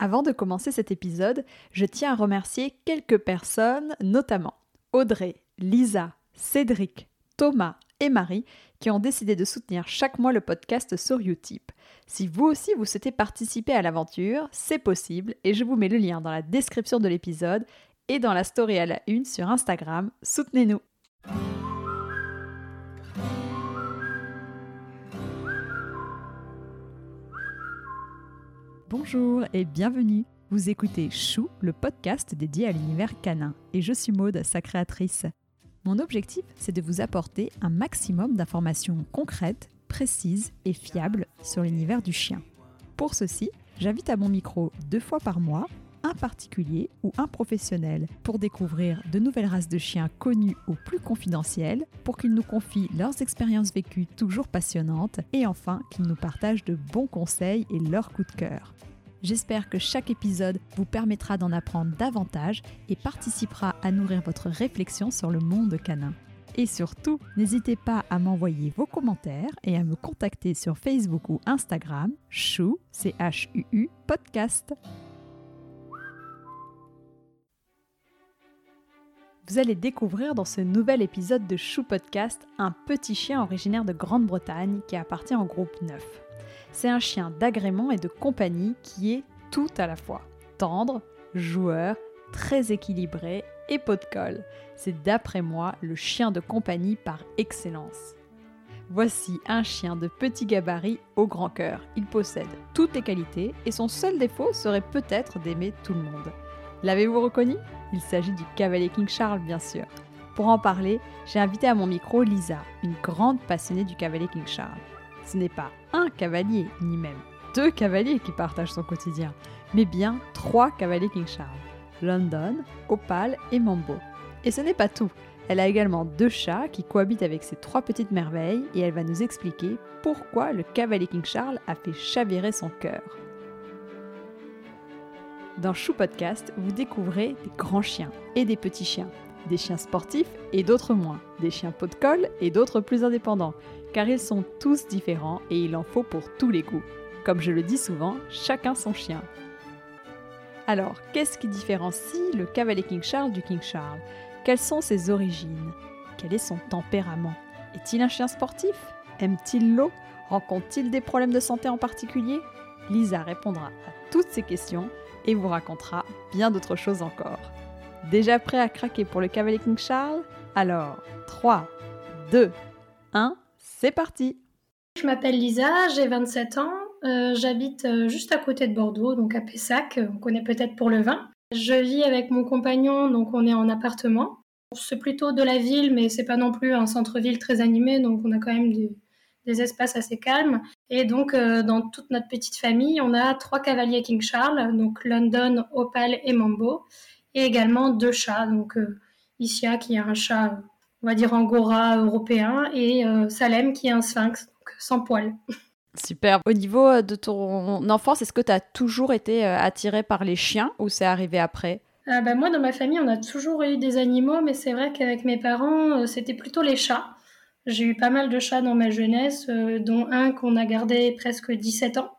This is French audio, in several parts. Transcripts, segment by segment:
Avant de commencer cet épisode, je tiens à remercier quelques personnes, notamment Audrey, Lisa, Cédric, Thomas et Marie, qui ont décidé de soutenir chaque mois le podcast sur Utip. Si vous aussi vous souhaitez participer à l'aventure, c'est possible et je vous mets le lien dans la description de l'épisode et dans la story à la une sur Instagram. Soutenez-nous! Bonjour et bienvenue. Vous écoutez Chou, le podcast dédié à l'univers canin, et je suis Maude, sa créatrice. Mon objectif, c'est de vous apporter un maximum d'informations concrètes, précises et fiables sur l'univers du chien. Pour ceci, j'invite à mon micro deux fois par mois un particulier ou un professionnel pour découvrir de nouvelles races de chiens connues ou plus confidentielles, pour qu'ils nous confient leurs expériences vécues toujours passionnantes et enfin qu'ils nous partagent de bons conseils et leurs coups de cœur. J'espère que chaque épisode vous permettra d'en apprendre davantage et participera à nourrir votre réflexion sur le monde canin. Et surtout, n'hésitez pas à m'envoyer vos commentaires et à me contacter sur Facebook ou Instagram, chou, c h u -U, podcast. Vous allez découvrir dans ce nouvel épisode de Chou Podcast un petit chien originaire de Grande-Bretagne qui appartient au groupe 9. C'est un chien d'agrément et de compagnie qui est tout à la fois. Tendre, joueur, très équilibré et pot de colle. C'est d'après moi le chien de compagnie par excellence. Voici un chien de petit gabarit au grand cœur. Il possède toutes les qualités et son seul défaut serait peut-être d'aimer tout le monde. L'avez-vous reconnu? Il s'agit du cavalier King Charles, bien sûr. Pour en parler, j'ai invité à mon micro Lisa, une grande passionnée du cavalier King Charles. Ce n'est pas un cavalier, ni même deux cavaliers qui partagent son quotidien, mais bien trois cavaliers King Charles. London, Opal et Mambo. Et ce n'est pas tout. Elle a également deux chats qui cohabitent avec ses trois petites merveilles et elle va nous expliquer pourquoi le cavalier King Charles a fait chavirer son cœur. Dans Chou Podcast, vous découvrez des grands chiens et des petits chiens, des chiens sportifs et d'autres moins, des chiens pot de colle et d'autres plus indépendants, car ils sont tous différents et il en faut pour tous les goûts. Comme je le dis souvent, chacun son chien. Alors, qu'est-ce qui différencie le cavalier King Charles du King Charles? Quelles sont ses origines? Quel est son tempérament? Est-il un chien sportif? Aime-t-il l'eau? Rencontre-t-il des problèmes de santé en particulier? Lisa répondra à toutes ces questions et vous racontera bien d'autres choses encore. Déjà prêt à craquer pour le cavalier King Charles? Alors, 3, 2, 1, c'est parti Je m'appelle Lisa, j'ai 27 ans, euh, j'habite euh, juste à côté de Bordeaux, donc à Pessac, on connaît peut-être pour le vin. Je vis avec mon compagnon, donc on est en appartement. C'est plutôt de la ville, mais c'est pas non plus un centre-ville très animé, donc on a quand même des, des espaces assez calmes. Et donc, euh, dans toute notre petite famille, on a trois cavaliers King Charles, donc London, Opal et Mambo, et également deux chats, donc euh, Isia qui est un chat, on va dire angora européen, et euh, Salem qui est un sphinx, donc sans poils. Super. Au niveau de ton enfance, est-ce que tu as toujours été attiré par les chiens ou c'est arrivé après? Bah, Moi, dans ma famille, on a toujours eu des animaux, mais c'est vrai qu'avec mes parents, c'était plutôt les chats. J'ai eu pas mal de chats dans ma jeunesse, euh, dont un qu'on a gardé presque 17 ans.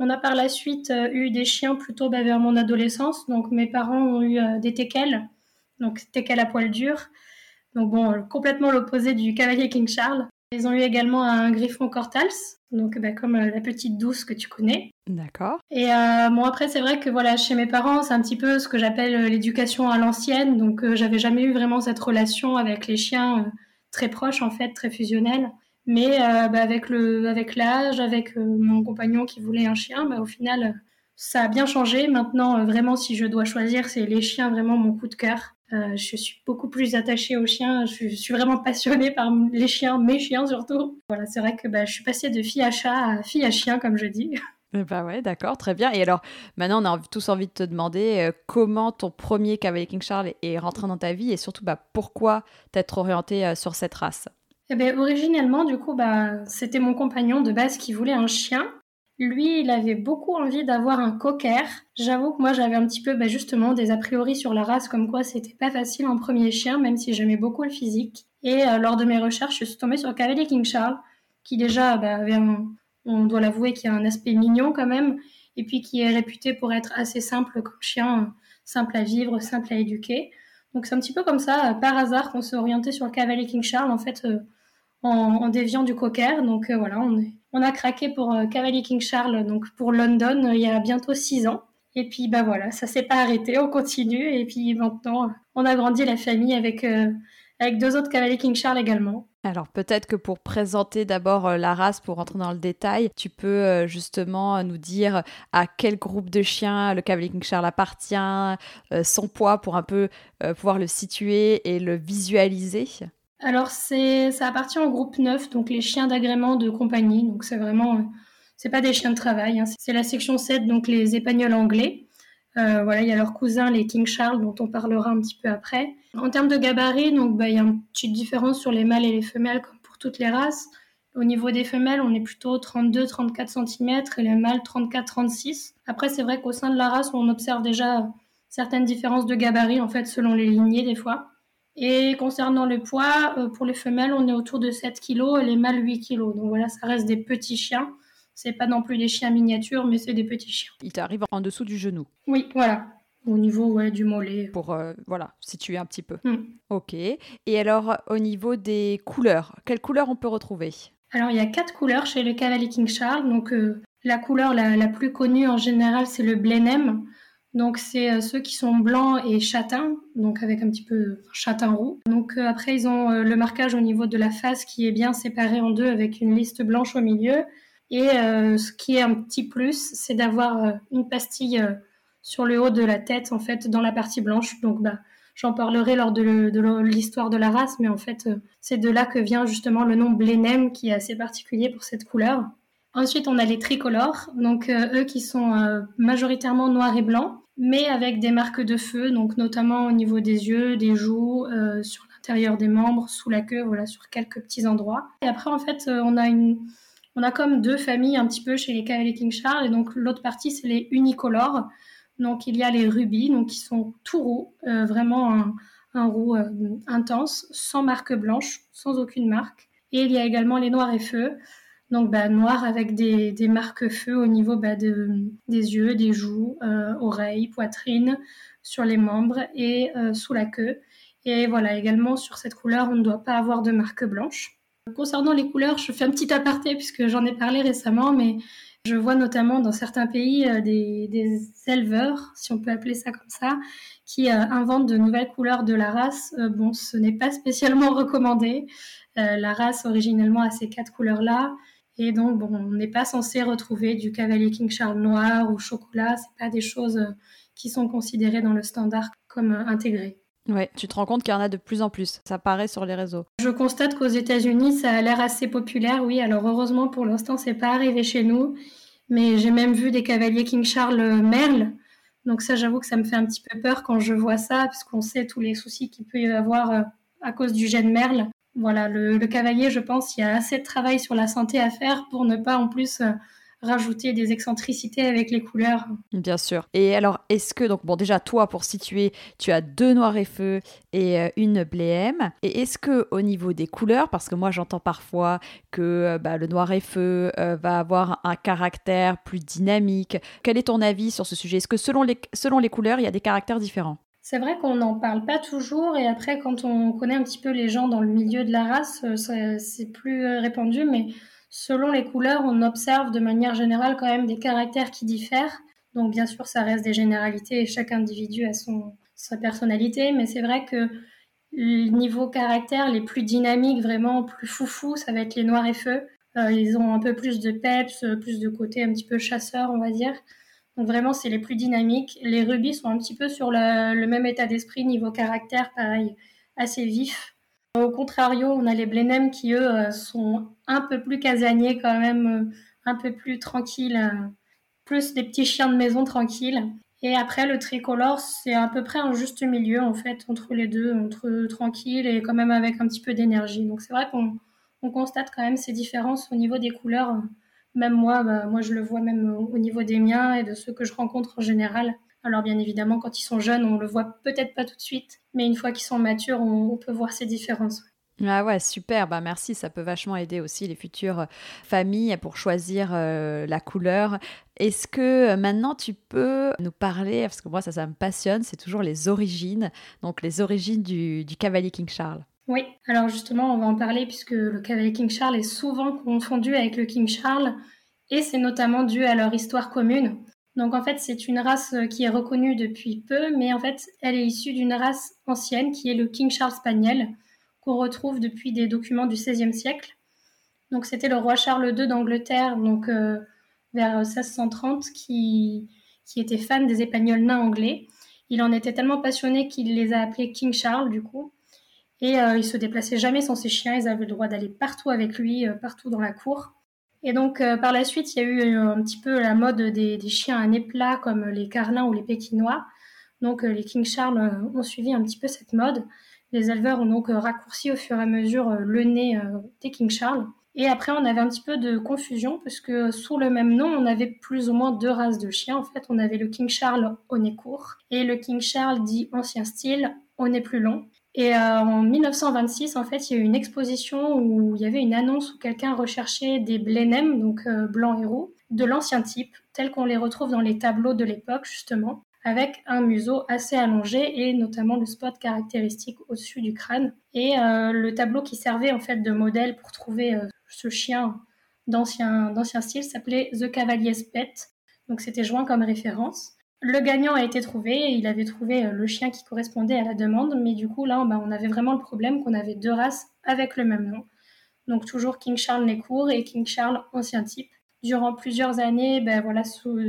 On a par la suite euh, eu des chiens plutôt bah, vers mon adolescence. Donc mes parents ont eu euh, des teckels, donc teckels à poil dur. Donc bon, complètement l'opposé du cavalier King Charles. Ils ont eu également un griffon Cortals, donc bah, comme la petite douce que tu connais. D'accord. Et bon après c'est vrai que voilà chez mes parents c'est un petit peu ce que j'appelle l'éducation à l'ancienne, donc j'avais jamais eu vraiment cette relation avec les chiens très proche en fait, très fusionnel. Mais euh, bah, avec le, avec l'âge, avec euh, mon compagnon qui voulait un chien, bah, au final, ça a bien changé. Maintenant, euh, vraiment, si je dois choisir, c'est les chiens vraiment mon coup de cœur. je suis beaucoup plus attachée aux chiens. Je, suis vraiment passionnée par les chiens, mes chiens surtout. Voilà, c'est vrai que bah, je suis passée de fille à chat à fille à chien, comme je dis. Bah ouais, d'accord, très bien. Et alors, maintenant, on a tous envie de te demander comment ton premier cavalier King Charles est rentré dans ta vie et surtout, bah, pourquoi t'être orienté sur cette race? Eh bien, originellement, du coup, bah, c'était mon compagnon de base qui voulait un chien. Lui, il avait beaucoup envie d'avoir un cocker. J'avoue que moi, j'avais un petit peu, bah, justement, des a priori sur la race, comme quoi c'était pas facile en premier chien, même si j'aimais beaucoup le physique. Et lors de mes recherches, je suis tombée sur le cavalier King Charles, qui déjà bah, avait un, on doit l'avouer, qu'il y a un aspect mignon quand même. et puis qui est réputé pour être assez simple comme chien, simple à vivre, simple à éduquer. Donc c'est un petit peu comme ça, par hasard, qu'on s'est orienté sur le cavalier King Charles, en fait, en, déviant du cocker. Donc voilà, on, a craqué pour cavalier King Charles, donc pour London, il y a bientôt six ans. Et puis bah voilà, ça s'est pas arrêté, on continue. Et puis maintenant, on a grandi la famille avec, avec deux autres cavaliers King Charles également. Alors peut-être que pour présenter d'abord euh, la race, pour rentrer dans le détail, tu peux euh, justement nous dire à quel groupe de chiens le Cavalier Charles appartient, euh, son poids pour un peu pouvoir le situer et le visualiser. Alors ça appartient au groupe 9, donc les chiens d'agrément de compagnie. Donc c'est vraiment c'est pas des chiens de travail, hein. c'est la section 7, donc les épagnols anglais. Voilà, il y a leurs cousins, les King Charles, dont on parlera un petit peu après. En termes de gabarit, donc bah, il y a une petite différence sur les mâles et les femelles comme pour toutes les races. Au niveau des femelles, on est plutôt 32-34 cm et les mâles 34-36. Après, c'est vrai qu'au sein de la race, on observe déjà certaines différences de gabarit en fait selon les lignées des fois. Et concernant le poids, euh, pour les femelles, on est autour de 7 kg et les mâles 8 kg. Donc voilà, ça reste des petits chiens. C'est pas non plus des chiens miniatures, mais c'est des petits chiens. Ils t'arrivent en dessous du genou. Oui, voilà au niveau du mollet. Pour euh, voilà, situer un petit peu. Hmm. Ok. Et alors, au niveau des couleurs, quelles couleurs on peut retrouver? Alors, il y a quatre couleurs chez le Cavalier King Charles. Donc, euh, la couleur la, plus connue en général, c'est le blenheim. Donc, c'est euh, ceux qui sont blancs et châtains, donc avec un petit peu châtain roux. Donc, après, ils ont le marquage au niveau de la face qui est bien séparé en deux avec une liste blanche au milieu. Et ce qui est un petit plus, c'est d'avoir une pastille sur le haut de la tête, en fait, dans la partie blanche. Donc, bah, j'en parlerai lors de, l'histoire de la race, mais en fait, euh, c'est de là que vient justement le nom Blenheim, qui est assez particulier pour cette couleur. Ensuite, on a les tricolores, donc euh, eux qui sont euh, majoritairement noirs et blancs, mais avec des marques de feu, donc notamment au niveau des yeux, des joues, sur l'intérieur des membres, sous la queue, voilà, sur quelques petits endroits. Et après, en fait, on a une, on a comme deux familles un petit peu chez les Cavalier King Charles, et donc l'autre partie, c'est les unicolores. Donc il y a les rubis, donc qui sont tout roux, euh, vraiment un, roux euh, intense, sans marque blanche, sans aucune marque. Et il y a également les noirs et feux, donc bah, noirs avec des, marques feu au niveau bah, de, des yeux, des joues, euh, oreilles, poitrine, sur les membres et sous la queue. Et voilà, également sur cette couleur, on ne doit pas avoir de marque blanche. Concernant les couleurs, je fais un petit aparté puisque j'en ai parlé récemment, mais je vois notamment dans certains pays euh, des, éleveurs, si on peut appeler ça comme ça, qui euh, inventent de nouvelles couleurs de la race. Euh, bon, ce n'est pas spécialement recommandé. la race originellement a ces quatre couleurs-là. Et donc, bon, on n'est pas censé retrouver du Cavalier King Charles noir ou chocolat. C'est pas des choses qui sont considérées dans le standard comme intégrées. Ouais, tu te rends compte qu'il y en a de plus en plus. Ça paraît sur les réseaux. Je constate qu'aux États-Unis, ça a l'air assez populaire. Oui, alors heureusement pour l'instant, c'est pas arrivé chez nous, mais j'ai même vu des cavaliers King Charles Merle. Donc ça, j'avoue que ça me fait un petit peu peur quand je vois ça, parce qu'on sait tous les soucis qu'il peut y avoir euh, à cause du gène Merle. Voilà, le, le, cavalier, je pense, il y a assez de travail sur la santé à faire pour ne pas en plus euh, rajouter des excentricités avec les couleurs. Bien sûr. Et alors, est-ce que, donc bon, déjà, toi, pour situer, tu as deux noirs et feu et euh, une bléème. Et est-ce que au niveau des couleurs, parce que moi, j'entends parfois que euh, bah, le noir et feu euh, va avoir un caractère plus dynamique. Quel est ton avis sur ce sujet? Est-ce que selon les, selon les couleurs, il y a des caractères différents? C'est vrai qu'on n'en parle pas toujours et après quand on connaît un petit peu les gens dans le milieu de la race, c'est plus répandu, mais Selon les couleurs, on observe de manière générale quand même des caractères qui diffèrent. Donc bien sûr, ça reste des généralités et chaque individu a son, sa personnalité, mais c'est vrai que niveau caractère, les plus dynamiques, vraiment plus foufou, ça va être les noirs et feux. Euh, ils ont un peu plus de peps, plus de côté un petit peu chasseur, on va dire. Donc vraiment, c'est les plus dynamiques. Les rubis sont un petit peu sur le même état d'esprit niveau caractère, pareil, assez vif. Au contrario, on a les Blenheim qui, eux, euh, sont un peu plus casaniers quand même, euh, un peu plus tranquilles, euh, plus des petits chiens de maison tranquilles. Et après, le tricolore, c'est à peu près un juste milieu, en fait, entre les deux, entre tranquille et quand même avec un petit peu d'énergie. Donc c'est vrai qu'on constate quand même ces différences au niveau des couleurs. Même moi, bah, moi je le vois même au niveau des miens et de ceux que je rencontre en général. Alors bien évidemment, quand ils sont jeunes, on le voit peut-être pas tout de suite, mais une fois qu'ils sont matures, on, peut voir ces différences. Ah ouais, super, bah merci, ça peut vachement aider aussi les futures familles pour choisir euh, la couleur. Est-ce que euh, maintenant tu peux nous parler, parce que moi ça, ça me passionne, c'est toujours les origines, donc les origines du, du cavalier King Charles. Oui, alors justement on va en parler puisque le cavalier King Charles est souvent confondu avec le King Charles et c'est notamment dû à leur histoire commune. Donc en fait, c'est une race qui est reconnue depuis peu, mais en fait, elle est issue d'une race ancienne qui est le King Charles Spaniel, qu'on retrouve depuis des documents du XVIe siècle. Donc c'était le roi Charles II d'Angleterre, donc euh, vers 1630, qui, qui était fan des épagnols nains anglais. Il en était tellement passionné qu'il les a appelés King Charles, du coup. Et euh, il se déplaçait jamais sans ses chiens. Ils avaient le droit d'aller partout avec lui, euh, partout dans la cour. Et donc par la suite, il y a eu un petit peu la mode des, chiens à nez plat comme les carlins ou les pékinois. Donc les King Charles ont suivi un petit peu cette mode. Les éleveurs ont donc euh, raccourci au fur et à mesure euh, le nez euh, des King Charles. Et après, on avait un petit peu de confusion parce que sous le même nom, on avait plus ou moins deux races de chiens. En fait, on avait le King Charles au nez court et le King Charles dit ancien style au nez plus long. Et en 1926, en fait, il y a eu une exposition où il y avait une annonce où quelqu'un recherchait des Blenheim, donc blancs et roux, de l'ancien type, tels qu'on les retrouve dans les tableaux de l'époque, justement avec un museau assez allongé et notamment le spot caractéristique au-dessus du crâne. Et euh, le tableau qui servait en fait de modèle pour trouver euh, ce chien d'ancien style s'appelait The Cavalier's Pet. Donc c'était joint comme référence. Le gagnant a été trouvé, il avait trouvé euh, le chien qui correspondait à la demande, mais du coup là bah, on avait vraiment le problème qu'on avait deux races avec le même nom. Donc toujours King Charles Nécourt et King Charles ancien type durant plusieurs années, ben voilà,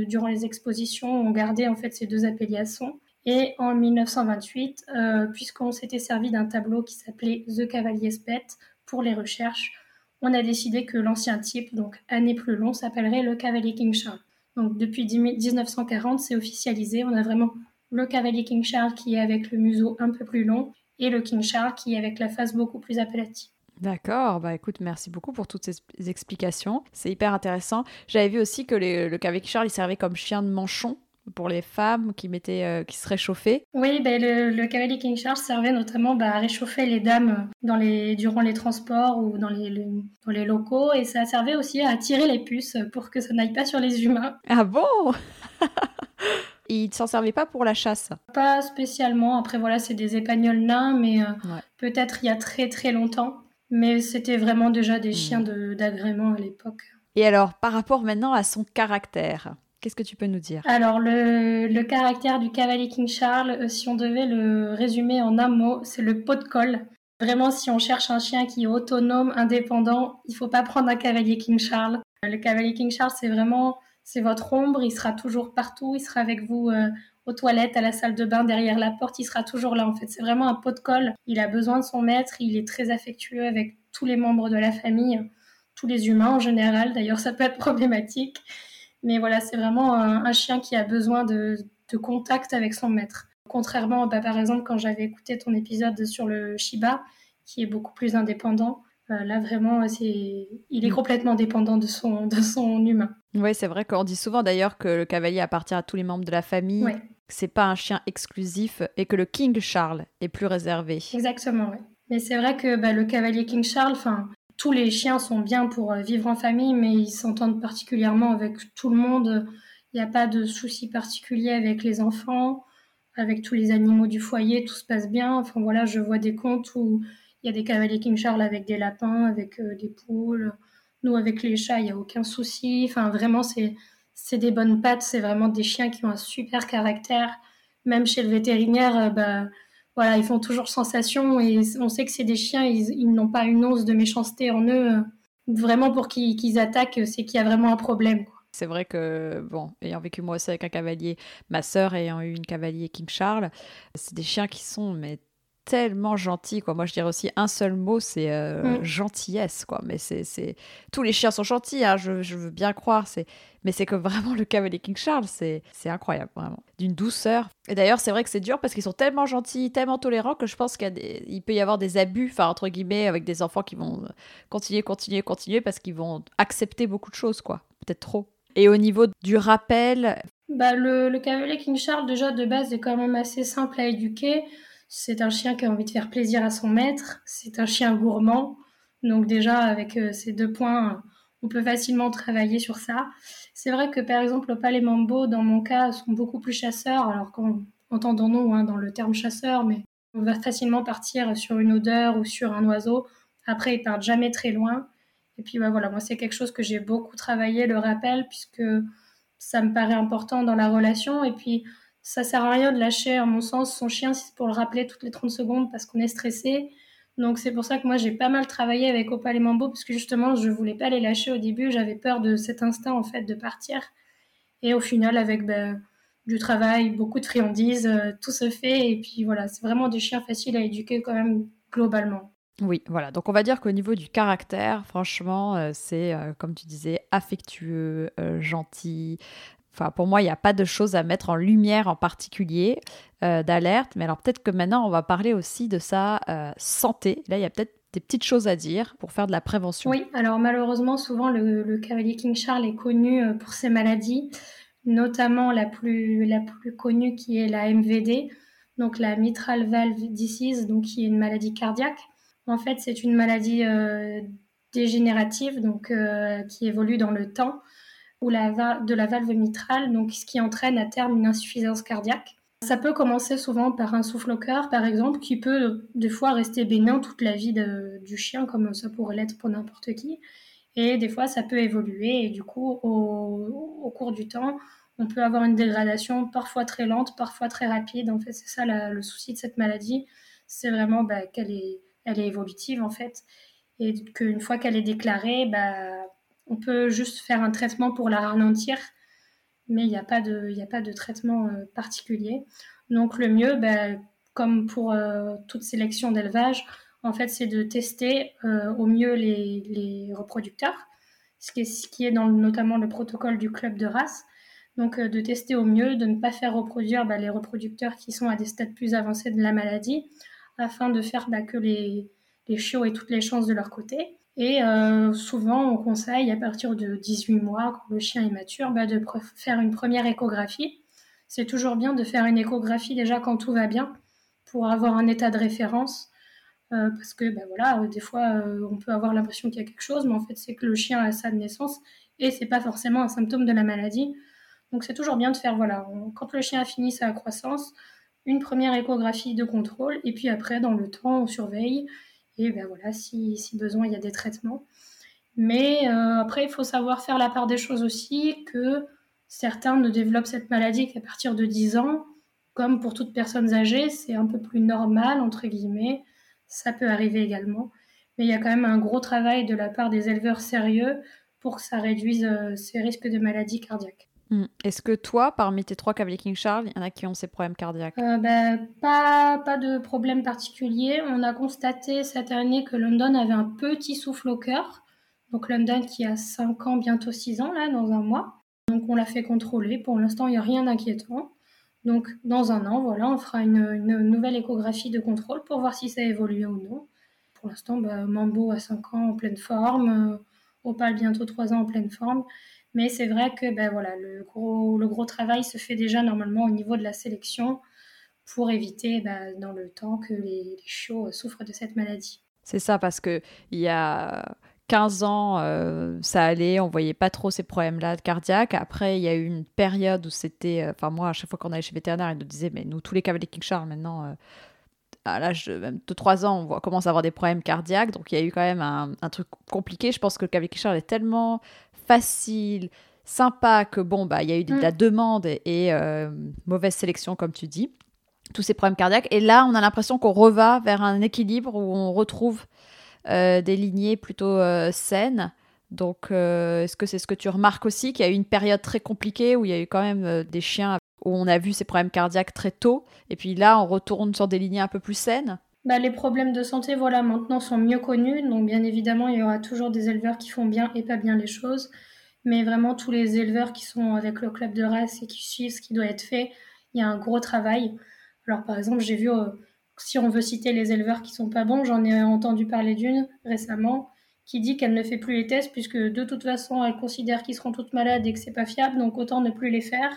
durant les expositions, on gardait en fait ces deux appellations. Et en 1928, euh, puisqu'on s'était servi d'un tableau qui s'appelait The Cavalier's Pet pour les recherches, on a décidé que l'ancien type, donc année plus long, s'appellerait le Cavalier King Charles. Donc depuis 1940, c'est officialisé. On a vraiment le Cavalier King Charles qui est avec le museau un peu plus long et le King Charles qui est avec la face beaucoup plus appellative. D'accord, bah écoute, merci beaucoup pour toutes ces explications. C'est hyper intéressant. J'avais vu aussi que le Cavalier Charles, il servait comme chien de manchon pour les femmes qui, mettaient, euh, qui se réchauffaient. Oui, ben le, cavalier King Charles servait notamment bah, à réchauffer les dames dans les, durant les transports ou dans les, dans les locaux et ça servait aussi à attirer les puces pour que ça n'aille pas sur les humains. Ah bon? Il ne s'en servait pas pour la chasse Pas spécialement. Après, voilà, c'est des épagnols nains, mais euh, peut-être il y a très très longtemps. Mais c'était vraiment déjà des chiens hmm. d'agrément à l'époque. Et alors, par rapport maintenant à son caractère, qu'est-ce que tu peux nous dire? Alors, le, caractère du cavalier King Charles, euh, si on devait le résumer en un mot, c'est le pot de colle. Vraiment, si on cherche un chien qui est autonome, indépendant, il faut pas prendre un cavalier King Charles. Le cavalier King Charles, c'est vraiment, c'est votre ombre, il sera toujours partout, il sera avec vous euh, aux toilettes, à la salle de bain, derrière la porte, il sera toujours là. En fait, c'est vraiment un pot de colle. Il a besoin de son maître, il est très affectueux avec tous les membres de la famille, tous les humains en général. D'ailleurs, ça peut être problématique. Mais voilà, c'est vraiment un, chien qui a besoin de, contact avec son maître. Contrairement, bah, par exemple, quand j'avais écouté ton épisode sur le Shiba, qui est beaucoup plus indépendant, euh, là vraiment, c'est, il est mm. complètement dépendant de son, de son humain. Oui, c'est vrai qu'on dit souvent d'ailleurs que le cavalier appartient à tous les membres de la famille c'est pas un chien exclusif et que le King Charles est plus réservé. Exactement, oui. Mais c'est vrai que bah, le cavalier King Charles, enfin, tous les chiens sont bien pour euh, vivre en famille, mais ils s'entendent particulièrement avec tout le monde. Il n'y a pas de soucis particuliers avec les enfants, avec tous les animaux du foyer, tout se passe bien. Enfin voilà, je vois des contes où il y a des cavaliers King Charles avec des lapins, avec euh, des poules. Nous, avec les chats, il n'y a aucun souci. Enfin, vraiment, c'est c'est des bonnes pattes, c'est vraiment des chiens qui ont un super caractère. Même chez le vétérinaire, euh, bah, voilà, ils font toujours sensation et on sait que c'est des chiens, ils, n'ont pas une once de méchanceté en eux. Vraiment, pour qu'ils attaquent, c'est qu'il y a vraiment un problème. C'est vrai que, bon, ayant vécu moi aussi avec un cavalier, ma sœur ayant eu une cavalier King Charles, c'est des chiens qui sont mais tellement gentil quoi. Moi je dirais aussi un seul mot c'est euh, mm. gentillesse quoi. Mais c'est tous les chiens sont gentils hein, je, veux bien croire c'est mais c'est que vraiment le cavalier King Charles c'est c'est incroyable vraiment. D'une douceur. Et d'ailleurs c'est vrai que c'est dur parce qu'ils sont tellement gentils tellement tolérants que je pense qu'il peut y avoir des abus enfin entre guillemets avec des enfants qui vont continuer continuer continuer parce qu'ils vont accepter beaucoup de choses quoi. Peut-être trop. Et au niveau du rappel bah le, le cavalier King Charles déjà de base est quand même assez simple à éduquer C'est un chien qui a envie de faire plaisir à son maître. C'est un chien gourmand. Donc déjà, avec euh, ces deux points, on peut facilement travailler sur ça. C'est vrai que par exemple, Opal et Mambo, dans mon cas, sont beaucoup plus chasseurs. Alors entendons-nous hein, dans le terme chasseur, mais on va facilement partir sur une odeur ou sur un oiseau. Après, ils partent jamais très loin. Et puis bah, voilà, moi c'est quelque chose que j'ai beaucoup travaillé, le rappel, puisque ça me paraît important dans la relation. Et puis ça sert à rien de lâcher, à mon sens, son chien pour le rappeler toutes les 30 secondes parce qu'on est stressé. Donc c'est pour ça que moi j'ai pas mal travaillé avec Opal et Mambo parce que justement je voulais pas les lâcher au début, j'avais peur de cet instinct en fait de partir. Et au final avec ben, du travail, beaucoup de friandises, euh, tout se fait et puis voilà, c'est vraiment des chiens faciles à éduquer quand même globalement. Oui, voilà. Donc on va dire qu'au niveau du caractère, franchement, euh, c'est euh, comme tu disais, affectueux, gentil. Enfin, pour moi, il n'y a pas de choses à mettre en lumière en particulier d'alerte. Mais alors peut-être que maintenant, on va parler aussi de sa santé. Là, il y a peut-être des petites choses à dire pour faire de la prévention. Oui, alors malheureusement, souvent, le, cavalier King Charles est connu pour ses maladies notamment la plus, la plus connue qui est la MVD, donc la mitral valve disease, donc qui est une maladie cardiaque. En fait, c'est une maladie euh, dégénérative, donc euh, qui évolue dans le temps, ou de la valve mitrale, donc ce qui entraîne à terme une insuffisance cardiaque. Ça peut commencer souvent par un souffle au cœur, par exemple, qui peut des fois rester bénin toute la vie du chien, comme ça pourrait l'être pour n'importe qui. Et des fois, ça peut évoluer. Et du coup, au, cours du temps, on peut avoir une dégradation parfois très lente, parfois très rapide. En fait, c'est ça le souci de cette maladie. C'est vraiment bah, qu'elle est, elle est évolutive, en fait. Et qu'une fois qu'elle est déclarée, bah, on peut juste faire un traitement pour la ralentir. Mais il n'y a, pas de, traitement euh, particulier. Donc, le mieux, bah, comme pour euh, toute sélection d'élevage, en fait, c'est de tester euh, au mieux les, reproducteurs, ce qui est, dans notamment le protocole du club de race. Donc, de tester au mieux, de ne pas faire reproduire bah, les reproducteurs qui sont à des stades plus avancés de la maladie, afin de faire bah, que les, les chiots aient toutes les chances de leur côté. Et euh, souvent, on conseille à partir de 18 mois, quand le chien est mature, bah, de faire une première échographie. C'est toujours bien de faire une échographie déjà quand tout va bien, pour avoir un état de référence euh, parce que ben voilà, euh, des fois on peut avoir l'impression qu'il y a quelque chose, mais en fait c'est que le chien a ça de naissance et c'est pas forcément un symptôme de la maladie. Donc c'est toujours bien de faire voilà, quand le chien a fini sa croissance, une première échographie de contrôle et puis après dans le temps on surveille et ben voilà si, besoin il y a des traitements. Mais après il faut savoir faire la part des choses aussi que certains ne développent cette maladie qu'à partir de 10 ans, comme pour toutes personnes âgées, c'est un peu plus normal entre guillemets ça peut arriver également. Mais il y a quand même un gros travail de la part des éleveurs sérieux pour que ça réduise euh, ces risques de maladies cardiaques. Hmm. Est-ce que toi, parmi tes trois Cavalier King Charles, il y en a qui ont ces problèmes cardiaques? Euh, ben, pas, pas de problème particulier. On a constaté cette année que London avait un petit souffle au cœur. Donc London qui a 5 ans, bientôt 6 ans, là, dans un mois. Donc on l'a fait contrôler. Pour l'instant, il n'y a rien d'inquiétant. Donc, dans un an, voilà, on fera une, nouvelle échographie de contrôle pour voir si ça évolue ou non. Pour l'instant, bah, Mambo a 5 ans en pleine forme, Opal bientôt 3 ans en pleine forme. Mais c'est vrai que ben, voilà, le, gros, le gros travail se fait déjà normalement au niveau de la sélection pour éviter ben, dans le temps que les, chiots souffrent de cette maladie. C'est ça, parce qu'il y a 15 ans, euh, ça allait, on voyait pas trop ces problèmes-là cardiaques. Après, il y a eu une période où c'était. Euh, enfin, moi, à chaque fois qu'on allait chez vétérinaire, ils nous disaient Mais nous, tous les cavaliers King Charles, maintenant, euh, à l'âge de, même de 3 ans, on commence à avoir des problèmes cardiaques. Donc, il y a eu quand même un, truc compliqué. Je pense que le cavalier King Charles est tellement facile, sympa, que bon, bah, il y a eu de, la mm. demande et, mauvaise sélection, comme tu dis. Tous ces problèmes cardiaques. Et là, on a l'impression qu'on reva vers un équilibre où on retrouve euh, des lignées plutôt euh, saines. Donc, euh, est-ce que c'est ce que tu remarques aussi, qu'il y a eu une période très compliquée où il y a eu quand même des chiens où on a vu ces problèmes cardiaques très tôt, et puis là, on retourne sur des lignées un peu plus saines? Bah, les problèmes de santé, voilà, maintenant sont mieux connus. Donc, bien évidemment, il y aura toujours des éleveurs qui font bien et pas bien les choses. Mais vraiment, tous les éleveurs qui sont avec le club de race et qui suivent ce qui doit être fait, il y a un gros travail. Alors, par exemple, j'ai vu si on veut citer les éleveurs qui sont pas bons, j'en ai entendu parler d'une récemment qui dit qu'elle ne fait plus les tests puisque de toute façon elle considère qu'ils seront toutes malades et que c'est pas fiable, donc autant ne plus les faire.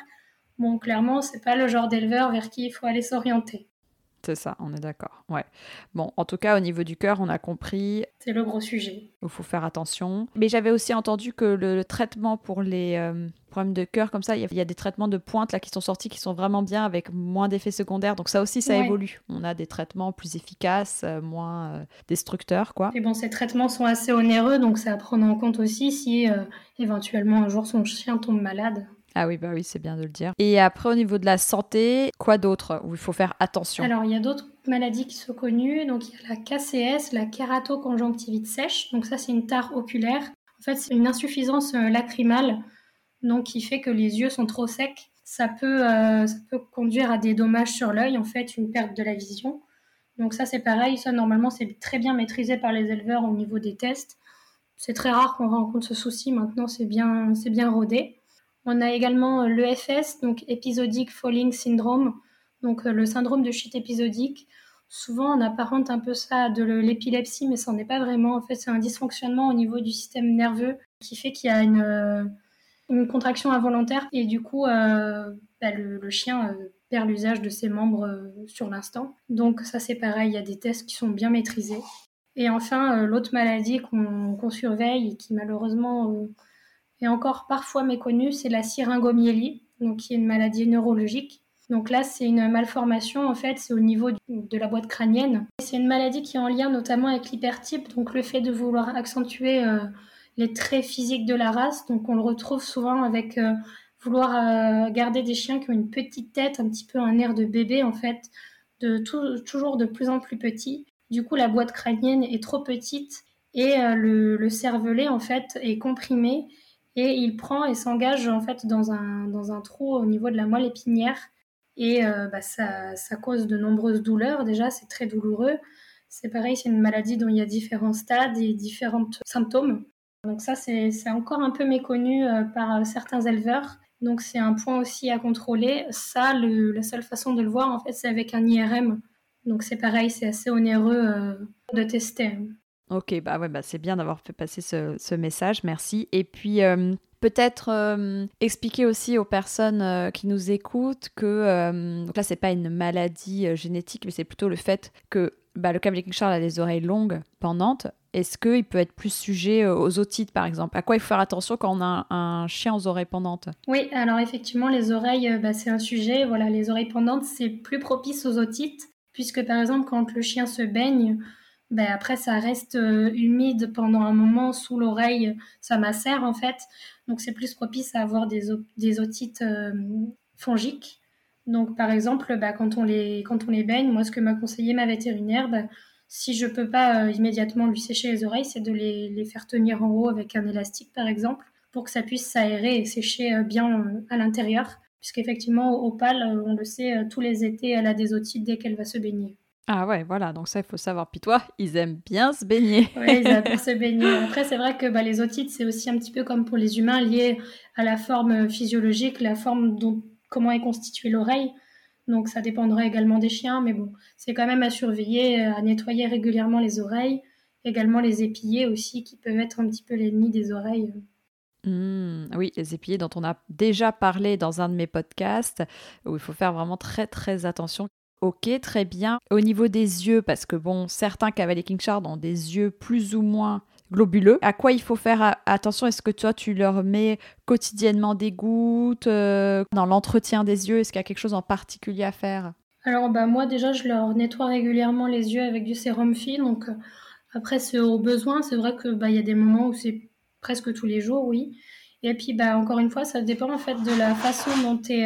Bon, clairement, c'est pas le genre d'éleveur vers qui il faut aller s'orienter. C'est ça, on est d'accord. Ouais. Bon, en tout cas, au niveau du cœur, on a compris. C'est le gros sujet. Il faut faire attention. Mais j'avais aussi entendu que le, traitement pour les euh, problèmes de cœur, comme ça, il y, a des traitements de pointe là qui sont sortis qui sont vraiment bien avec moins d'effets secondaires. Donc ça aussi, ça évolue. On a des traitements plus efficaces, euh, moins euh, destructeurs, quoi. Et bon, ces traitements sont assez onéreux, donc c'est à prendre en compte aussi si éventuellement un jour son chien tombe malade. Ah oui, bah oui, c'est bien de le dire. Et après, au niveau de la santé, quoi d'autre où il faut faire attention? Alors, il y a d'autres maladies qui sont connues. Donc, il y a la KCS, la kératoconjonctivite sèche. Donc, ça, c'est une tare oculaire. En fait, c'est une insuffisance euh, lacrymale, donc qui fait que les yeux sont trop secs. Ça peut, euh, ça peut conduire à des dommages sur l'œil, en fait, une perte de la vision. Donc ça, c'est pareil. Ça, normalement, c'est très bien maîtrisé par les éleveurs au niveau des tests. C'est très rare qu'on rencontre ce souci. Maintenant, c'est bien, c'est bien rodé. On a également euh, l'EFS, donc Episodic Falling Syndrome, donc euh, le syndrome de chute épisodique. Souvent, on apparente un peu ça à de l'épilepsie, mais ça n'en est pas vraiment. En fait, c'est un dysfonctionnement au niveau du système nerveux qui fait qu'il y a une, euh, contraction involontaire et du coup, bah, le, chien perd l'usage de ses membres sur l'instant. Donc ça, c'est pareil, il y a des tests qui sont bien maîtrisés. Et enfin, l'autre maladie qu'on surveille et qui malheureusement et encore parfois méconnue, c'est la syringomyélie, donc qui est une maladie neurologique. Donc là, c'est une malformation, en fait, c'est au niveau de la boîte crânienne. C'est une maladie qui est en lien notamment avec l'hypertype, donc le fait de vouloir accentuer euh, les traits physiques de la race. Donc on le retrouve souvent avec euh, vouloir euh, garder des chiens qui ont une petite tête, un petit peu un air de bébé, en fait, de toujours de plus en plus petit. Du coup, la boîte crânienne est trop petite et le, le cervelet, en fait, est comprimé et il prend et s'engage en fait dans un, dans un trou au niveau de la moelle épinière et euh, bah, ça, ça, cause de nombreuses douleurs déjà, c'est très douloureux. C'est pareil, c'est une maladie dont il y a différents stades et différents symptômes. Donc ça, c'est encore un peu méconnu euh, par certains éleveurs. Donc c'est un point aussi à contrôler. Ça, la seule façon de le voir, en fait, c'est avec un IRM. Donc c'est pareil, c'est assez onéreux euh, de tester. Ok, bah ouais, bah c'est bien d'avoir fait passer ce, message, merci. Et puis euh, peut-être euh, expliquer aussi aux personnes euh, qui nous écoutent que donc là c'est pas une maladie génétique, mais c'est plutôt le fait que bah, le Cavalier King Charles a des oreilles longues, pendantes. Est-ce qu'il peut être plus sujet aux otites, par exemple? À quoi il faut faire attention quand on a un, chien aux oreilles pendantes? Oui, alors effectivement, les oreilles, bah, c'est un sujet. Voilà, les oreilles pendantes, c'est plus propice aux otites, puisque par exemple, quand le chien se baigne, ben après ça reste euh, humide pendant un moment sous l'oreille, ça macère en fait. Donc c'est plus propice à avoir des, otites euh, fongiques. Donc par exemple, bah, quand, on les, quand on les baigne, moi ce que m'a conseillé ma vétérinaire, bah, si je peux pas euh, immédiatement lui sécher les oreilles, c'est de les, les, faire tenir en haut avec un élastique par exemple, pour que ça puisse s'aérer et sécher bien à l'intérieur. Puisqu'effectivement, au on le sait, tous les étés, elle a des otites dès qu'elle va se baigner. Ah ouais, voilà, donc ça, il faut savoir. Puis toi, ils aiment bien se baigner. oui, ils adorent se baigner. Après, c'est vrai que bah, les otites, c'est aussi un petit peu comme pour les humains, lié à la forme physiologique, la forme dont, comment est constituée l'oreille. Donc ça dépendra également des chiens, mais bon, c'est quand même à surveiller, à nettoyer régulièrement les oreilles, également les épillés aussi, qui peuvent être un petit peu l'ennemi des oreilles. Mmh, oui, les épillés dont on a déjà parlé dans un de mes podcasts, où il faut faire vraiment très très attention. Ok, très bien. Au niveau des yeux, parce que bon, certains cavaliers King Charles ont des yeux plus ou moins globuleux. À quoi il faut faire attention? Est-ce que toi, tu leur mets quotidiennement des gouttes euh, dans l'entretien des yeux? Est-ce qu'il y a quelque chose en particulier à faire? Alors, bah, moi, déjà, je leur nettoie régulièrement les yeux avec du sérum fil. Donc, euh, après, c'est au besoin. C'est vrai que bah, y a des moments où c'est presque tous les jours, oui. Et puis, bah, encore une fois, ça dépend en fait de la façon dont tu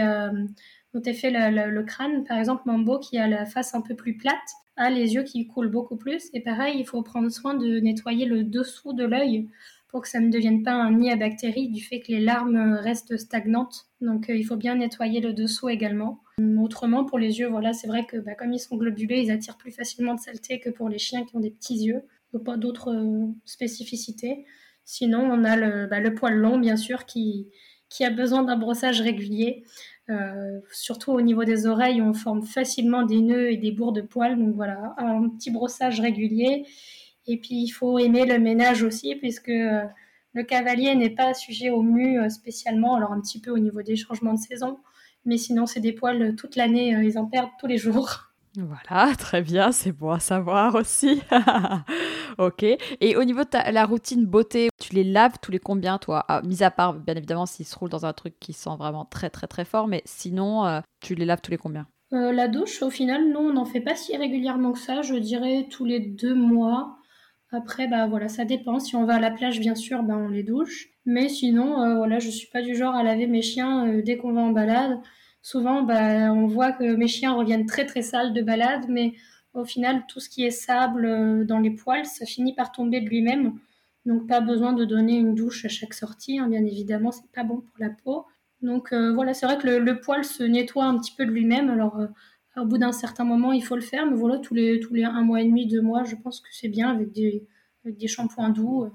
dont est fait le, crâne. Par exemple, Mambo, qui a la face un peu plus plate, a les yeux qui coulent beaucoup plus. Et pareil, il faut prendre soin de nettoyer le dessous de l'œil pour que ça ne devienne pas un nid à bactéries du fait que les larmes restent stagnantes. Donc euh, il faut bien nettoyer le dessous également. Autrement, pour les yeux, voilà, c'est vrai que bah, comme ils sont globulés, ils attirent plus facilement de saleté que pour les chiens qui ont des petits yeux. Il n'y a pas d'autres euh, spécificités. Sinon, on a le, bah, le poil long, bien sûr, qui, qui a besoin d'un brossage régulier. Euh, surtout au niveau des oreilles, on forme facilement des nœuds et des bourres de poils. Donc voilà, un petit brossage régulier. Et puis il faut aimer le ménage aussi, puisque euh, le cavalier n'est pas sujet au mu euh, spécialement, alors un petit peu au niveau des changements de saison. Mais sinon, c'est des poils toute l'année, ils en perdent tous les jours. Voilà, très bien, c'est bon à savoir aussi. ok. Et au niveau de la routine beauté, tu les laves tous les combien, toi? Ah, Mis à part, bien évidemment, s'ils se roulent dans un truc qui sent vraiment très, très, très fort, mais sinon, euh, tu les laves tous les combien? Euh, La douche, au final, non, on n'en fait pas si régulièrement que ça. Je dirais tous les deux mois. Après, bah voilà, ça dépend. Si on va à la plage, bien sûr, bah, on les douche. Mais sinon, euh, voilà, je suis pas du genre à laver mes chiens dès qu'on va en balade souvent, bah, on voit que mes chiens reviennent très très sales de balade, mais au final, tout ce qui est sable euh, dans les poils, ça finit par tomber de lui-même. Donc, pas besoin de donner une douche à chaque sortie, hein, bien évidemment, c'est pas bon pour la peau. Donc, euh, voilà, c'est vrai que le, poil se nettoie un petit peu de lui-même. Alors, euh, au bout d'un certain moment, il faut le faire, mais voilà, tous les, tous les un mois et demi, deux mois, je pense que c'est bien avec des, avec des shampoings doux.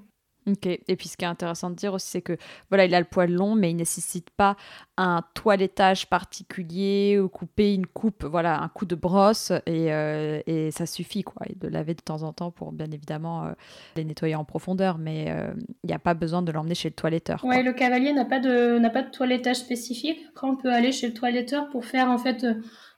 Et puis ce qui est intéressant de dire aussi, c'est que voilà, il a le poil long, mais il nécessite pas un toilettage particulier ou couper une coupe, voilà, un coup de brosse et, euh, ça suffit quoi. De laver de temps en temps pour bien évidemment euh, les nettoyer en profondeur, mais euh, il n'y a pas besoin de l'emmener chez le toiletteur. Ouais, le cavalier n'a pas de n'a pas de toilettage spécifique. Après, on peut aller chez le toiletteur pour faire en fait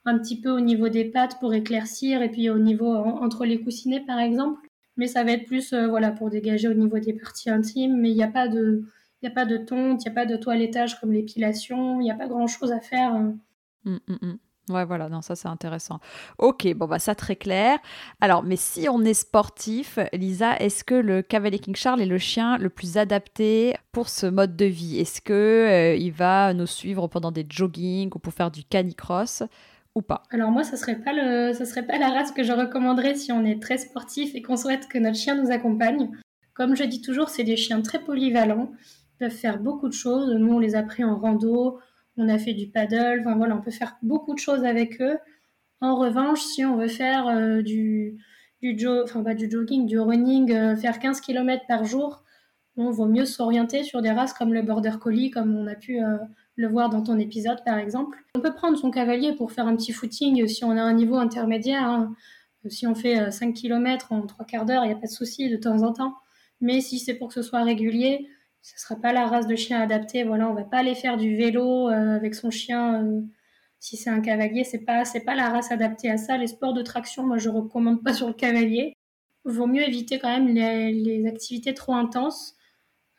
un petit peu au niveau des pattes pour éclaircir et puis au niveau entre les coussinets par exemple mais ça va être plus euh, voilà, pour dégager au niveau des parties intimes, mais il n'y a pas de... Il a pas de tonte, il n'y a pas de toilettage comme l'épilation, il n'y a pas grand chose à faire. Hein. Hum, hum, hum. Ouais, voilà, non, ça c'est intéressant. Ok, bon, bah ça très clair. Alors, mais si on est sportif, Lisa, est-ce que le Cavalier King Charles est le chien le plus adapté pour ce mode de vie? Est-ce que euh, il va nous suivre pendant des joggings ou pour faire du canicross? Pas Alors moi, ça serait pas le, serait pas la race que je recommanderais si on est très sportif et qu'on souhaite que notre chien nous accompagne. Comme je dis toujours, c'est des chiens très polyvalents, ils peuvent faire beaucoup de choses. Nous, on les a pris en rando, on a fait du paddle, enfin voilà, on peut faire beaucoup de choses avec eux. En revanche, si on veut faire euh, du, du jogging, du running, euh, faire 15 km par jour, on vaut mieux s'orienter sur des races comme le border collie, comme on a pu euh, le voir dans ton épisode par exemple. On peut prendre son cavalier pour faire un petit footing si on a un niveau intermédiaire. Hein. Si on fait 5 euh, km en 3 quarts d'heure, il n'y a pas de souci de temps en temps. Mais si c'est pour que ce soit régulier, ce ne sera pas la race de chien adaptée. Voilà, on va pas aller faire du vélo euh, avec son chien. Euh, si c'est un cavalier, c'est pas c'est pas la race adaptée à ça. Les sports de traction, moi je recommande pas sur le cavalier. Vaut mieux éviter quand même les, les activités trop intenses.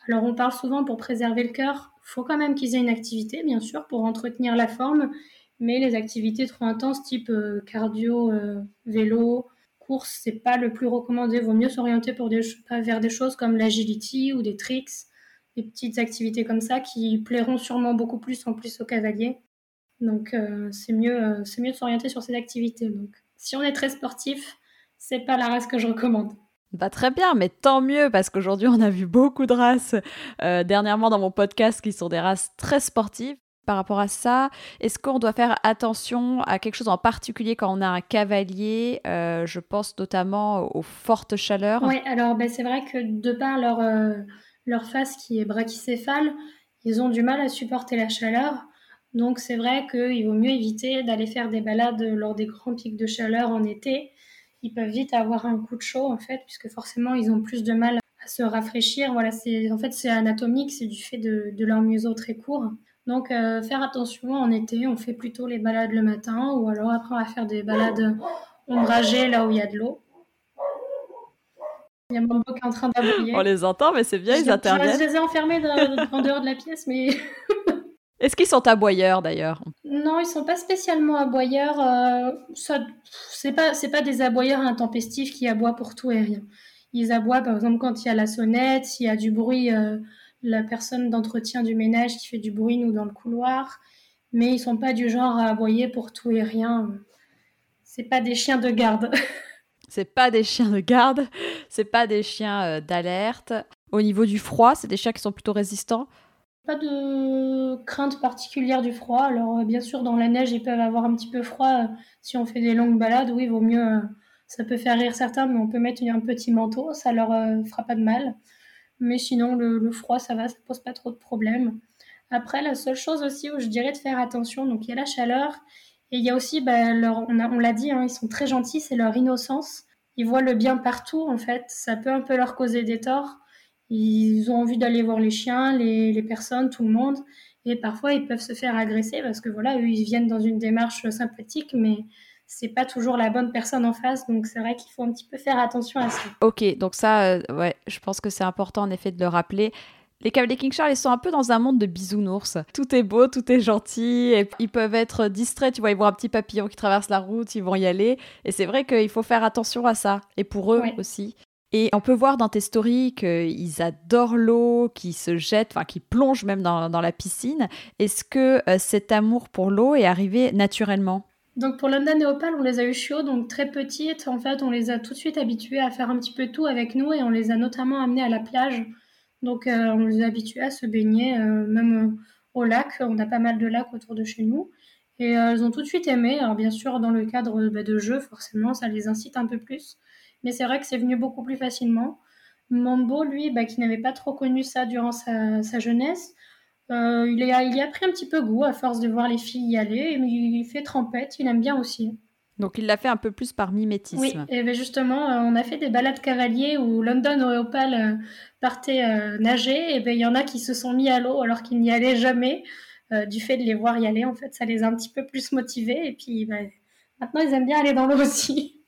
Alors on parle souvent pour préserver le cœur faut quand même qu'ils aient une activité, bien sûr, pour entretenir la forme, mais les activités trop intenses, type euh, cardio, euh, vélo, course, c'est pas le plus recommandé. Vaut mieux s'orienter vers des choses comme l'agility ou des tricks, des petites activités comme ça qui plairont sûrement beaucoup plus en plus aux cavaliers. Donc euh, c'est mieux, c'est mieux de s'orienter sur ces activités. Donc si on est très sportif, c'est pas la race que je recommande. Bah, très bien, mais tant mieux parce qu'aujourd'hui on a vu beaucoup de races euh, dernièrement dans mon podcast qui sont des races très sportives. Par rapport à ça, est-ce qu'on doit faire attention à quelque chose en particulier quand on a un cavalier euh, Je pense notamment aux fortes chaleurs? Oui, alors ben, c'est vrai que de par leur, euh, leur face qui est brachycéphale, ils ont du mal à supporter la chaleur. Donc c'est vrai qu'il vaut mieux éviter d'aller faire des balades lors des grands pics de chaleur en été ils peuvent vite avoir un coup de chaud en fait, puisque forcément ils ont plus de mal à se rafraîchir. Voilà, c'est en fait c'est anatomique, c'est du fait de, de, leur museau très court. Donc euh, faire attention en été, on fait plutôt les balades le matin, ou alors après on va faire des balades ombragées là où il y a de l'eau. Il y a mon qui est en train d'aboyer. On les entend, mais c'est bien, ils interviennent. Je les ai enfermés en dehors de la pièce, mais Est-ce qu'ils sont aboyeurs d'ailleurs? Non, ils sont pas spécialement aboyeurs. Euh, c'est pas, c'est pas des aboyeurs intempestifs qui aboient pour tout et rien. Ils aboient par exemple quand il y a la sonnette, s'il y a du bruit, euh, la personne d'entretien du ménage qui fait du bruit nous dans le couloir. Mais ils sont pas du genre à aboyer pour tout et rien. C'est pas des chiens de garde. c'est pas des chiens de garde, c'est pas des chiens euh, d'alerte. Au niveau du froid, c'est des chiens qui sont plutôt résistants. Pas de crainte particulière du froid. Alors, euh, bien sûr, dans la neige, ils peuvent avoir un petit peu froid euh, si on fait des longues balades. Oui, vaut mieux. Euh, ça peut faire rire certains, mais on peut mettre un petit manteau, ça leur fera pas de mal. Mais sinon, le, froid, ça va, ça pose pas trop de problèmes. Après, la seule chose aussi où je dirais de faire attention, donc il y a la chaleur et il y a aussi, bah, on l'a dit, hein, ils sont très gentils, c'est leur innocence. Ils voient le bien partout, en fait. Ça peut un peu leur causer des torts. Ils ont envie d'aller voir les chiens, les, personnes, tout le monde. Et parfois, ils peuvent se faire agresser parce que voilà, eux, ils viennent dans une démarche sympathique, mais c'est pas toujours la bonne personne en face. Donc c'est vrai qu'il faut un petit peu faire attention à ça. Ok, donc ça, euh, ouais, je pense que c'est important en effet de le rappeler. Les Cavaliers King Charles, ils sont un peu dans un monde de bisounours. Tout est beau, tout est gentil, et ils peuvent être distraits. Tu vois, ils voient un petit papillon qui traverse la route, ils vont y aller. Et c'est vrai qu'il faut faire attention à ça. Et pour eux aussi. Et on peut voir dans tes stories qu'ils adorent l'eau, qu'ils se jettent, enfin qu'ils plongent même dans, la piscine. Est-ce que euh, cet amour pour l'eau est arrivé naturellement? Donc pour London et Opal, on les a eu chauds, donc très petites. En fait, on les a tout de suite habituées à faire un petit peu tout avec nous et on les a notamment amenées à la plage. Donc euh, on les a habituées à se baigner, euh, même au lac. On a pas mal de lacs autour de chez nous. Et elles ont tout de suite aimé. Alors bien sûr, dans le cadre bah, de jeux, forcément, ça les incite un peu plus. Mais c'est vrai que c'est venu beaucoup plus facilement. Mambo, lui, bah, qui n'avait pas trop connu ça durant sa, jeunesse, euh, il, a, il a pris un petit peu goût à force de voir les filles y aller. Il fait trempette, il aime bien aussi. Donc il l'a fait un peu plus par mimétisme. Oui, et ben justement, euh, on a fait des balades cavaliers où London et Opal euh, partaient nager. Et ben il y en a qui se sont mis à l'eau alors qu'ils n'y allaient jamais. du fait de les voir y aller, en fait, ça les a un petit peu plus motivés. Et puis ben, maintenant, ils aiment bien aller dans l'eau aussi.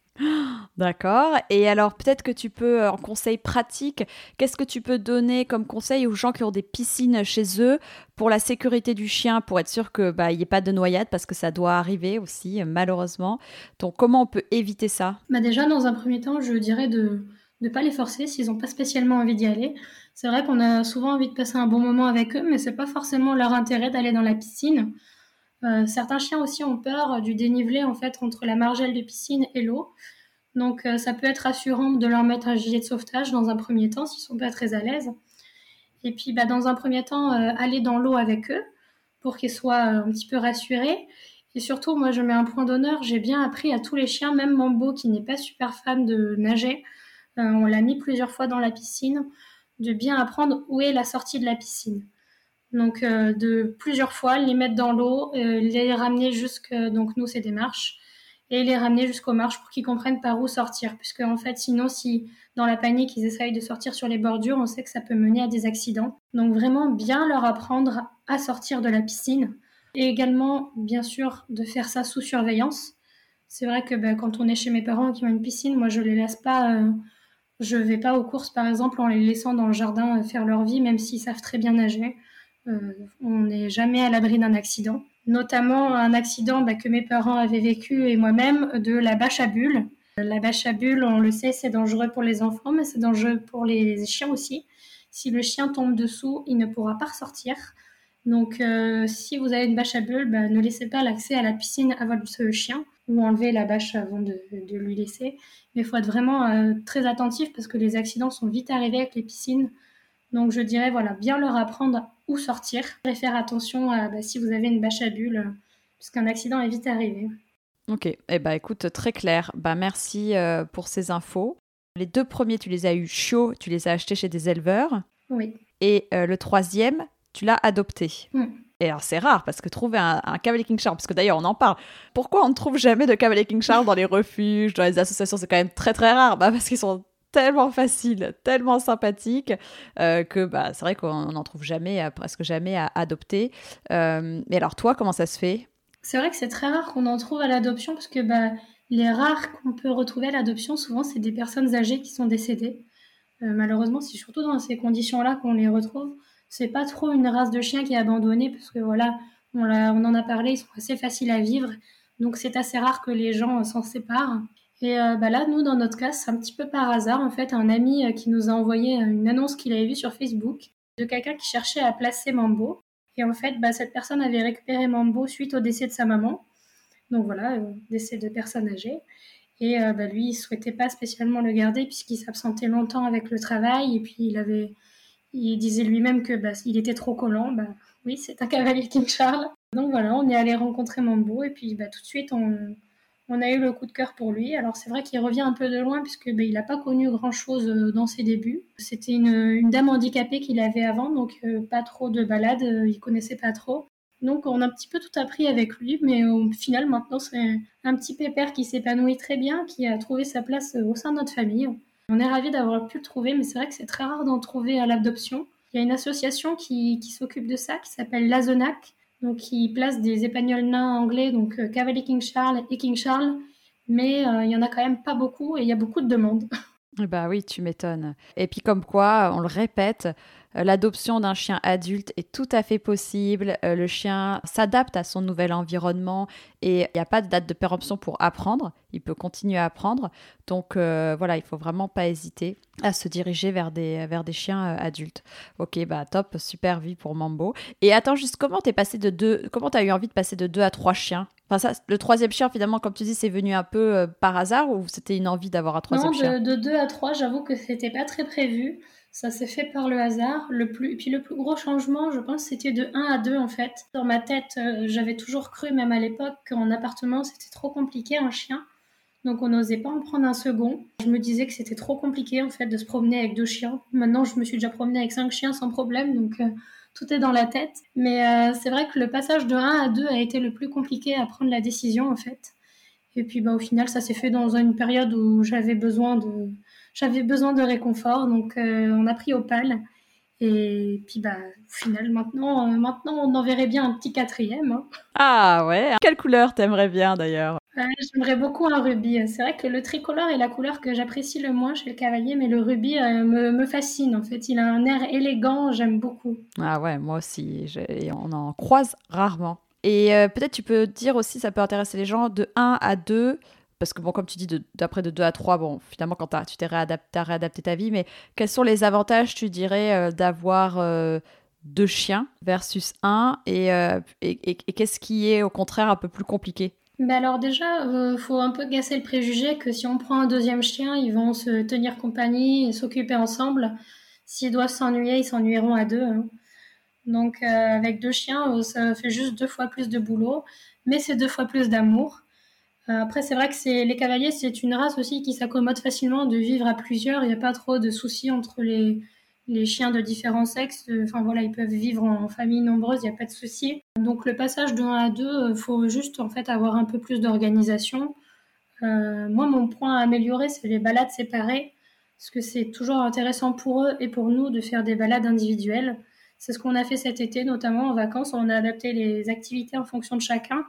D'accord. Et alors, peut-être que tu peux, euh, en conseil pratique, qu'est-ce que tu peux donner comme conseil aux gens qui ont des piscines chez eux pour la sécurité du chien, pour être sûr qu'il bah, n'y ait pas de noyade, parce que ça doit arriver aussi, euh, malheureusement. Donc, comment on peut éviter ça? Bah Déjà, dans un premier temps, je dirais de ne pas les forcer s'ils n'ont pas spécialement envie d'y aller. C'est vrai qu'on a souvent envie de passer un bon moment avec eux, mais c'est pas forcément leur intérêt d'aller dans la piscine. Euh, certains chiens aussi ont peur du dénivelé en fait entre la margelle de piscine et l'eau. Donc euh, ça peut être rassurant de leur mettre un gilet de sauvetage dans un premier temps s'ils sont pas très à l'aise. Et puis bah, dans un premier temps, euh, aller dans l'eau avec eux pour qu'ils soient un petit peu rassurés. Et surtout, moi je mets un point d'honneur, j'ai bien appris à tous les chiens, même Mambo qui n'est pas super fan de nager, on l'a mis plusieurs fois dans la piscine, de bien apprendre où est la sortie de la piscine. Donc euh, de plusieurs fois, les mettre dans l'eau, euh, les ramener jusque donc nous c'est des marches et les ramener jusqu'aux marches pour qu'ils comprennent par où sortir, puisque en fait sinon si dans la panique ils essayent de sortir sur les bordures, on sait que ça peut mener à des accidents. Donc vraiment bien leur apprendre à sortir de la piscine et également bien sûr de faire ça sous surveillance. C'est vrai que ben, quand on est chez mes parents qui ont une piscine, moi je les laisse pas. Euh, je vais pas aux courses par exemple en les laissant dans le jardin faire leur vie, même s'ils savent très bien nager. Euh, on n'est jamais à l'abri d'un accident. Notamment un accident bah, que mes parents avaient vécu et moi-même de la bâche à bulles. La bâche à bulles, on le sait, c'est dangereux pour les enfants, mais c'est dangereux pour les chiens aussi. Si le chien tombe dessous, il ne pourra pas ressortir. Donc, euh, si vous avez une bâche à bulles, bah, ne laissez pas l'accès à la piscine à votre chien ou enlevez la bâche avant de, lui laisser. Mais il faut être vraiment euh, très attentif parce que les accidents sont vite arrivés avec les piscines. Donc je dirais, voilà, bien leur apprendre où sortir et faire attention à bah, si vous avez une bâche à bulles, euh, puisqu'un accident est vite arrivé. Ok, eh ben, écoute, très clair. Bah, merci euh, pour ces infos. Les deux premiers, tu les as eu chauds, tu les as achetés chez des éleveurs. Oui. Et euh, le troisième, tu l'as adopté. Mm. Et alors c'est rare parce que trouver un, un Cavalier King Charles, parce que d'ailleurs on en parle, pourquoi on ne trouve jamais de Cavalier King Charles dans les refuges, dans les associations, c'est quand même très très rare, bah parce qu'ils sont tellement facile, tellement sympathique euh, que bah, c'est vrai qu'on n'en trouve jamais, euh, presque jamais à adopter. Euh, mais alors toi, comment ça se fait? C'est vrai que c'est très rare qu'on en trouve à l'adoption parce que bah, les rares qu'on peut retrouver à l'adoption, souvent c'est des personnes âgées qui sont décédées. malheureusement, c'est surtout dans ces conditions-là qu'on les retrouve. C'est pas trop une race de chien qui est abandonnée parce que voilà, on en a parlé, ils sont assez faciles à vivre. Donc c'est assez rare que les gens s'en séparent. Et euh, bah là, nous, dans notre cas, c'est un petit peu par hasard, en fait, un ami euh, qui nous a envoyé euh, une annonce qu'il avait vue sur Facebook de quelqu'un qui cherchait à placer Mambo. Et en fait, bah, cette personne avait récupéré Mambo suite au décès de sa maman. Donc voilà, décès de personne âgée. Et bah, lui, il souhaitait pas spécialement le garder puisqu'il s'absentait longtemps avec le travail. Et puis, il avait, il disait lui-même que bah, il était trop collant. Bah, oui, c'est un cavalier King Charles. Donc voilà, on est allé rencontrer Mambo. Et puis, bah, tout de suite, on, on a eu le coup de cœur pour lui. Alors c'est vrai qu'il revient un peu de loin puisque ben, il n'a pas connu grand-chose euh, dans ses débuts. C'était une, dame handicapée qu'il avait avant, donc euh, pas trop de balades, euh, il connaissait pas trop. Donc on a un petit peu tout appris avec lui, mais au final maintenant c'est un petit pépère qui s'épanouit très bien, qui a trouvé sa place au sein de notre famille. On est ravis d'avoir pu le trouver, mais c'est vrai que c'est très rare d'en trouver à l'adoption. Il y a une association qui, qui s'occupe de ça, qui s'appelle l'Azonac, donc, il place des épagnols nains anglais, donc euh, Cavalier King Charles et King Charles. mais il y en a quand même pas beaucoup et il y a beaucoup de demandes. Bah oui, tu m'étonnes. Et puis comme quoi, on le répète, euh, l'adoption d'un chien adulte est tout à fait possible. Euh, le chien s'adapte à son nouvel environnement et il n'y a pas de date de péremption pour apprendre. Il peut continuer à apprendre. Donc euh, voilà, il faut vraiment pas hésiter à se diriger vers des, vers des chiens adultes. Ok, bah top, super vie pour Mambo. Et attends, juste comment t'es passé de deux, comment t'as eu envie de passer de deux à trois chiens? Enfin, ça, le troisième chien, finalement, comme tu dis, c'est venu un peu par hasard ou c'était une envie d'avoir un troisième chien Non, de, deux à trois, j'avoue que c'était pas très prévu. Ça s'est fait par le hasard. Le plus, et puis le plus gros changement, je pense, c'était de 1 à 2 en fait. Dans ma tête, euh, j'avais toujours cru, même à l'époque, qu'en appartement, c'était trop compliqué un chien. Donc on n'osait pas en prendre un second. Je me disais que c'était trop compliqué en fait de se promener avec deux chiens. Maintenant, je me suis déjà promenée avec cinq chiens sans problème, donc euh, tout est dans la tête. Mais euh, c'est vrai que le passage de 1 à 2 a été le plus compliqué à prendre la décision en fait. Et puis bah, au final, ça s'est fait dans une période où j'avais besoin de j'avais besoin de réconfort, donc euh, on a pris Opal. Et puis, bah, au final, maintenant, euh, maintenant on enverrait bien un petit quatrième. Hein. Ah ouais Quelle couleur t'aimerais bien d'ailleurs? J'aimerais beaucoup un rubis. C'est vrai que le tricolore est la couleur que j'apprécie le moins chez le cavalier, mais le rubis euh, me, me, fascine en fait. Il a un air élégant, j'aime beaucoup. Ah ouais, moi aussi. On en croise rarement. Et peut-être tu peux dire aussi, ça peut intéresser les gens, de 1 à 2, parce que, bon, comme tu dis, d'après de, 2 à 3, bon, finalement, quand tu t'es réadapté, réadapté ta vie, mais quels sont les avantages, tu dirais, euh, d'avoir euh, deux chiens versus un euh, et, qu'est-ce qui est, au contraire, un peu plus compliqué? Bah alors déjà, il faut un peu gasser le préjugé que si on prend un deuxième chien, ils vont se tenir compagnie s'occuper ensemble. S'ils doivent s'ennuyer, ils s'ennuieront à deux. Hein. Donc avec deux chiens, ça fait juste deux fois plus de boulot, mais c'est deux fois plus d'amour. Euh, après, c'est vrai que c'est les cavaliers, c'est une race aussi qui s'accommode facilement de vivre à plusieurs. Il n'y a pas trop de soucis entre les, les chiens de différents sexes. Enfin voilà, ils peuvent vivre en famille nombreuse, il n'y a pas de souci. Donc le passage de 1 à 2, il faut juste en fait avoir un peu plus d'organisation. Euh, moi, mon point à améliorer, c'est les balades séparées, parce que c'est toujours intéressant pour eux et pour nous de faire des balades individuelles. C'est ce qu'on a fait cet été, notamment en vacances. On a adapté les activités en fonction de chacun.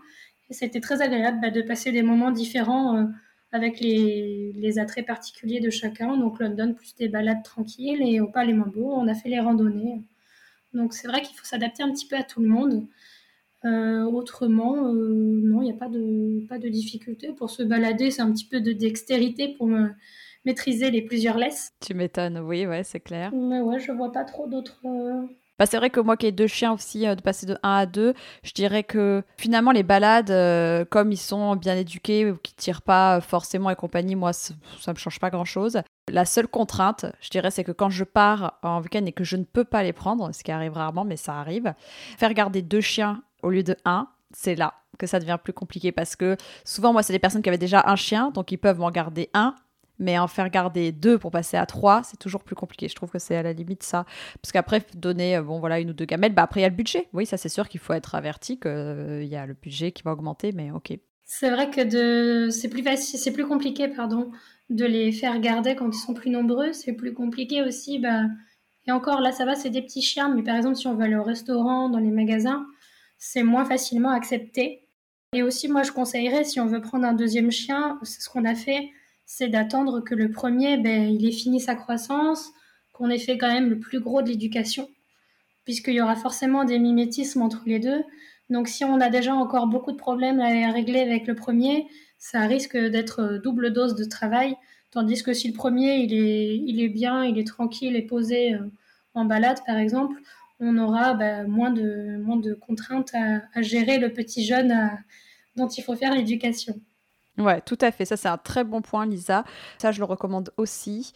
Et c'était très agréable bah, de passer des moments différents euh, avec les, attraits particuliers de chacun. Donc London plus des balades tranquilles et au Palais Mambo, on a fait les randonnées. Donc c'est vrai qu'il faut s'adapter un petit peu à tout le monde. Euh, autrement, euh, non, il n'y a pas de, pas de difficulté. Pour se balader, c'est un petit peu de dextérité pour me maîtriser les plusieurs laisses. Tu m'étonnes, oui, ouais, c'est clair. Mais ouais, je vois pas trop d'autres bah, c'est vrai que moi qui ai deux chiens aussi, euh, de passer de 1 à 2, je dirais que finalement les balades, euh, comme ils sont bien éduqués ou qui tirent pas forcément et compagnie, moi ça, ne me change pas grand chose. La seule contrainte, je dirais, c'est que quand je pars en week-end et que je ne peux pas les prendre, ce qui arrive rarement, mais ça arrive, faire garder deux chiens au lieu de un, c'est là que ça devient plus compliqué parce que souvent moi c'est des personnes qui avaient déjà un chien donc ils peuvent m'en garder un mais en faire garder deux pour passer à trois, c'est toujours plus compliqué. Je trouve que c'est à la limite ça. Parce qu'après, donner euh, bon, voilà, une ou deux gamelles, bah après, il y a le budget. Oui, ça, c'est sûr qu'il faut être averti qu'il euh, y a le budget qui va augmenter, mais ok. C'est vrai que c'est plus plus compliqué, pardon, de les faire garder quand ils sont plus nombreux. C'est plus compliqué aussi, bah... et encore là, ça va, c'est des petits chiens, mais par exemple, si on va aller au restaurant, dans les magasins, c'est moins facilement accepté. Et aussi, moi, je conseillerais, si on veut prendre un deuxième chien, c'est ce qu'on a fait c'est d'attendre que le premier, ben, il ait fini sa croissance, qu'on ait fait quand même le plus gros de l'éducation, puisqu'il y aura forcément des mimétismes entre les deux. Donc si on a déjà encore beaucoup de problèmes à régler avec le premier, ça risque d'être double dose de travail, tandis que si le premier, il est, il est bien, il est tranquille et posé euh, en balade, par exemple, on aura ben, moins, de, moins de contraintes à, gérer le petit jeune dont il faut faire l'éducation. Ouais, tout à fait. Ça, c'est un très bon point, Lisa. Ça, je le recommande aussi.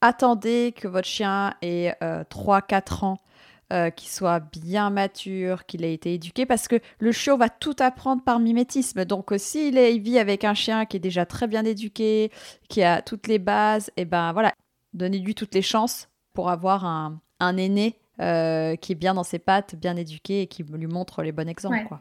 Attendez que votre chien ait 3-4 euh, ans, euh, qu'il soit bien mature, qu'il ait été éduqué, parce que le chiot va tout apprendre par mimétisme. Donc, euh, s'il il vit avec un chien qui est déjà très bien éduqué, qui a toutes les bases, et eh ben voilà, donnez-lui toutes les chances pour avoir un, aîné qui est bien dans ses pattes, bien éduqué et qui lui montre les bons exemples. Quoi.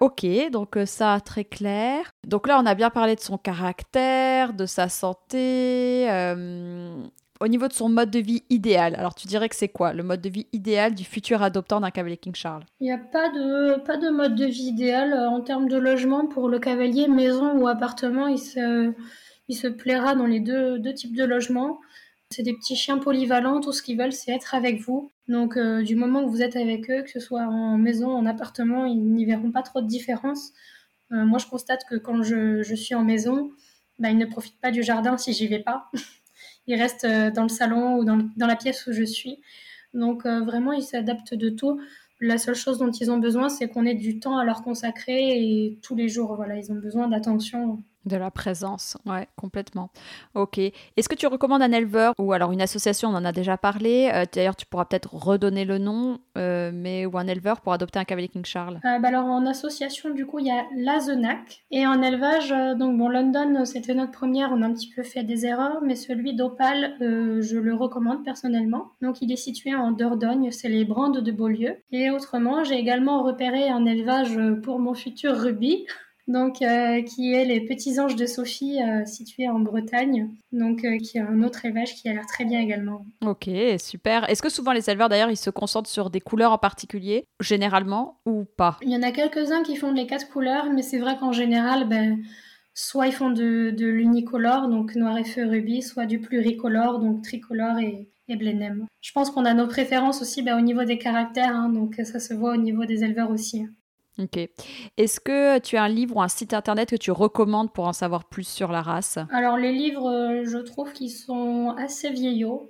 Ok, donc euh, ça, très clair. Donc là, on a bien parlé de son caractère, de sa santé. Euh, Au niveau de son mode de vie idéal, alors tu dirais que c'est quoi le mode de vie idéal du futur adoptant d'un cavalier King Charles? Il n'y a pas de, pas de mode de vie idéal euh, en termes de logement pour le cavalier, maison ou appartement. Il se, il se plaira dans les deux, deux types de logements. C'est des petits chiens polyvalents, tout ce qu'ils veulent, c'est être avec vous. Donc, euh, du moment que vous êtes avec eux, que ce soit en maison, en appartement, ils n'y verront pas trop de différence. Euh, moi, je constate que quand je, suis en maison, bah, ils ne profitent pas du jardin si j'y vais pas. ils restent euh, dans le salon ou dans, dans, la pièce où je suis. Donc, vraiment, ils s'adaptent de tout. La seule chose dont ils ont besoin, c'est qu'on ait du temps à leur consacrer et tous les jours, voilà, ils ont besoin d'attention de la présence, ouais, complètement. Ok. Est-ce que tu recommandes un éleveur ou alors une association? On en a déjà parlé. Euh, d'ailleurs, tu pourras peut-être redonner le nom, euh, mais ou un éleveur pour adopter un cavalier King Charles. Euh, bah alors en association, du coup, il y a l'Azenac et en élevage, donc bon, London, c'était notre première. On a un petit peu fait des erreurs, mais celui d'Opale, je le recommande personnellement. Donc il est situé en Dordogne, c'est les Brandes de Beaulieu. Et autrement, j'ai également repéré un élevage pour mon futur rugby donc euh, qui est les Petits Anges de Sophie, euh, situés en Bretagne, donc euh, qui est un autre élevage qui a l'air très bien également. Ok, super. Est-ce que souvent les éleveurs d'ailleurs ils se concentrent sur des couleurs en particulier, généralement ou pas? Il y en a quelques-uns qui font les quatre couleurs, mais c'est vrai qu'en général, ben, soit ils font de, l'unicolore, donc noir et feu rubis, soit du pluricolore, donc tricolore et, et blenheim. Je pense qu'on a nos préférences aussi ben, au niveau des caractères, hein, donc ça se voit au niveau des éleveurs aussi. Ok. Est-ce que tu as un livre ou un site internet que tu recommandes pour en savoir plus sur la race? Alors les livres, euh, je trouve qu'ils sont assez vieillots.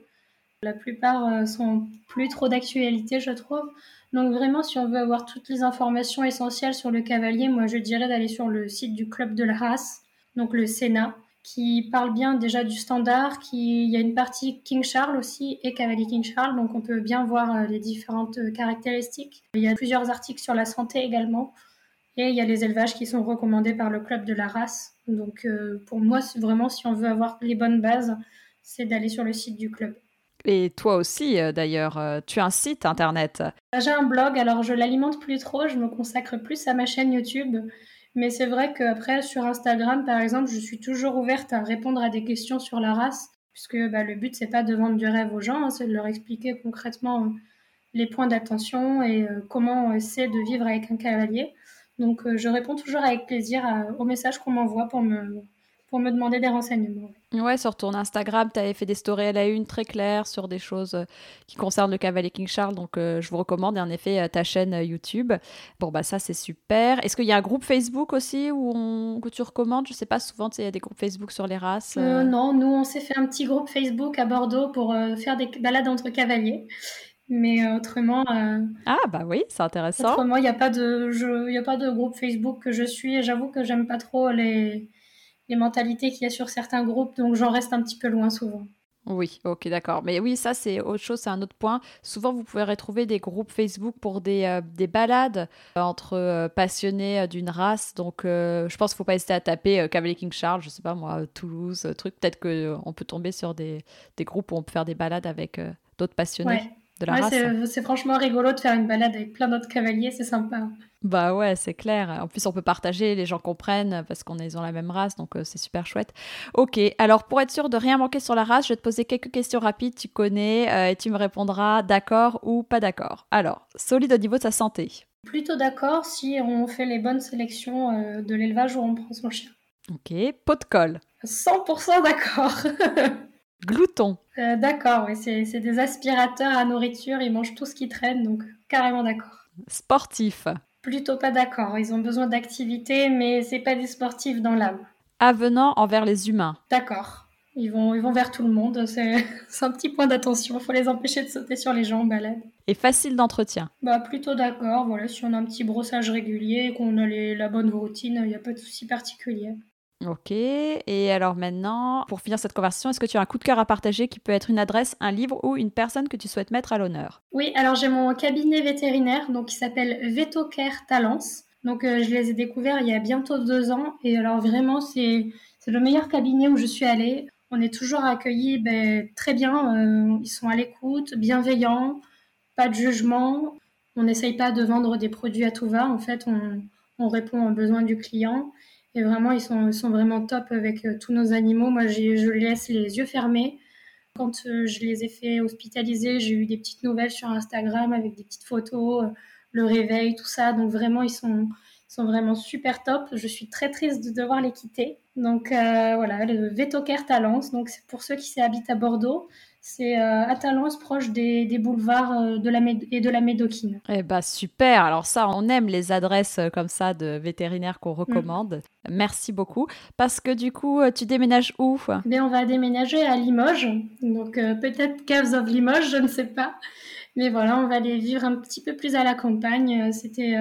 La plupart euh, sont plus trop d'actualité, je trouve. Donc vraiment, si on veut avoir toutes les informations essentielles sur le cavalier, moi je dirais d'aller sur le site du club de la race, donc le Sénat qui parle bien déjà du standard, qui il y a une partie King Charles aussi et Cavalier King Charles, donc on peut bien voir euh, les différentes euh, caractéristiques. Il y a plusieurs articles sur la santé également, et il y a les élevages qui sont recommandés par le club de la race. Donc euh, pour moi, vraiment, si on veut avoir les bonnes bases, c'est d'aller sur le site du club. Et toi aussi, d'ailleurs, tu as un site internet. J'ai un blog, alors je l'alimente plus trop, je me consacre plus à ma chaîne YouTube. Mais c'est vrai qu'après, sur Instagram, par exemple, je suis toujours ouverte à répondre à des questions sur la race, puisque bah, le but, c'est pas de vendre du rêve aux gens, hein, c'est de leur expliquer concrètement euh, les points d'attention et euh, comment essayer de vivre avec un cavalier. Donc, euh, je réponds toujours avec plaisir aux messages qu'on m'envoie pour me, pour me demander des renseignements. Ouais, sur ton Instagram, tu avais fait des stories à la une très claires sur des choses euh, qui concernent le cavalier King Charles, donc euh, je vous recommande et en effet euh, ta chaîne YouTube. Bon, bah ça c'est super. Est-ce qu'il y a un groupe Facebook aussi où que tu recommandes? Je sais pas, souvent il y a des groupes Facebook sur les races. non, nous on s'est fait un petit groupe Facebook à Bordeaux pour faire des balades entre cavaliers. Mais autrement. Ah, bah oui, c'est intéressant. Autrement, il n'y a, pas de, a pas de groupe Facebook que je suis. J'avoue que j'aime pas trop les, les mentalités qu'il y a sur certains groupes, donc j'en reste un petit peu loin souvent. Oui, ok, d'accord. Mais oui, ça, c'est autre chose, c'est un autre point. Souvent, vous pouvez retrouver des groupes Facebook pour des, euh, des balades euh, entre euh, passionnés d'une race. Donc, je pense qu'il ne faut pas hésiter à taper Cavalier King Charles, je sais pas moi, Toulouse, truc. Peut-être qu'on peut tomber sur des, des, groupes où on peut faire des balades avec d'autres passionnés de la race. C'est franchement rigolo de faire une balade avec plein d'autres cavaliers, c'est sympa. Bah ouais, c'est clair. En plus, on peut partager, les gens comprennent parce qu'on est dans la même race, donc euh, c'est super chouette. Ok, alors pour être sûr de rien manquer sur la race, je vais te poser quelques questions rapides, tu connais, euh, et tu me répondras d'accord ou pas d'accord. Alors, solide au niveau de sa santé. Plutôt d'accord si on fait les bonnes sélections euh, de l'élevage où on prend son chien. Ok, pot de colle. 100% d'accord. Glouton. d'accord, oui, c'est des aspirateurs à nourriture, ils mangent tout ce qui traîne, donc carrément d'accord. Sportif. Plutôt pas d'accord. Ils ont besoin d'activité, mais c'est pas des sportifs dans l'âme. Avenant envers les humains. D'accord. Ils vont, ils vont vers tout le monde. C'est un petit point d'attention. Il faut les empêcher de sauter sur les gens en balade. Et facile d'entretien. Bah plutôt d'accord. Voilà, si on a un petit brossage régulier, qu'on a la bonne routine, il n'y a pas de souci particulier. Ok, et alors maintenant, pour finir cette conversation, est-ce que tu as un coup de cœur à partager qui peut être une adresse, un livre ou une personne que tu souhaites mettre à l'honneur? Oui, alors j'ai mon cabinet vétérinaire donc, qui s'appelle Vetocare Talence. Donc euh, je les ai découverts il y a bientôt deux ans et alors vraiment c'est le meilleur cabinet où je suis allée. On est toujours accueillis ben, très bien, euh, ils sont à l'écoute, bienveillants, pas de jugement. On n'essaye pas de vendre des produits à tout va, en fait on, on répond aux besoins du client. Et vraiment, ils sont, sont vraiment top avec euh, tous nos animaux. Moi, je les laisse les yeux fermés. Quand je les ai fait hospitaliser, j'ai eu des petites nouvelles sur Instagram avec des petites photos, le réveil, tout ça. Donc vraiment, ils sont, sont vraiment super top. Je suis très triste de devoir les quitter. Donc voilà, le Vetocare Talence. Donc pour ceux qui habitent à Bordeaux. C'est euh, à Talence, proche des, boulevards euh, de la et de la Médoquine. Eh bah super. Alors ça, on aime les adresses euh, comme ça de vétérinaires qu'on recommande. Mm. Merci beaucoup. Parce que du coup, tu déménages où eh On va déménager à Limoges. Donc peut-être Caves of Limoges, je ne sais pas. Mais voilà, on va aller vivre un petit peu plus à la campagne. C'était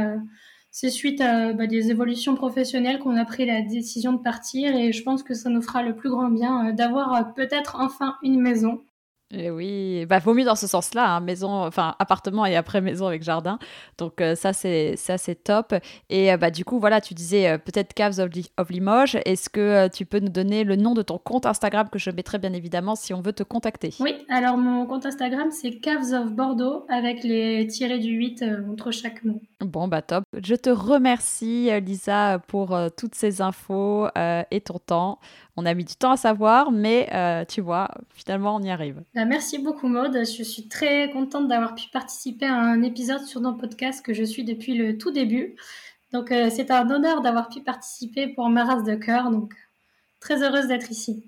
c'est suite à bah, des évolutions professionnelles qu'on a pris la décision de partir et je pense que ça nous fera le plus grand bien d'avoir peut-être enfin une maison. Et oui, bah vaut mieux dans ce sens-là, hein, maison, enfin appartement et après maison avec jardin. Donc euh, ça c'est ça c'est top. Et euh, bah du coup voilà, tu disais euh, peut-être Caves of, Limoges. Est-ce que tu peux nous donner le nom de ton compte Instagram que je mettrai bien évidemment si on veut te contacter? Oui, alors mon compte Instagram c'est Caves of Bordeaux avec les tirés du 8 entre chaque mot. Bon bah top. Je te remercie Lisa pour toutes ces infos et ton temps. On a mis du temps à savoir, mais euh, tu vois, finalement, on y arrive. Bah, merci beaucoup, Maude. Je suis très contente d'avoir pu participer à un épisode sur ton podcast que je suis depuis le tout début. Donc, euh, c'est un honneur d'avoir pu participer pour ma race de cœur. Donc, très heureuse d'être ici.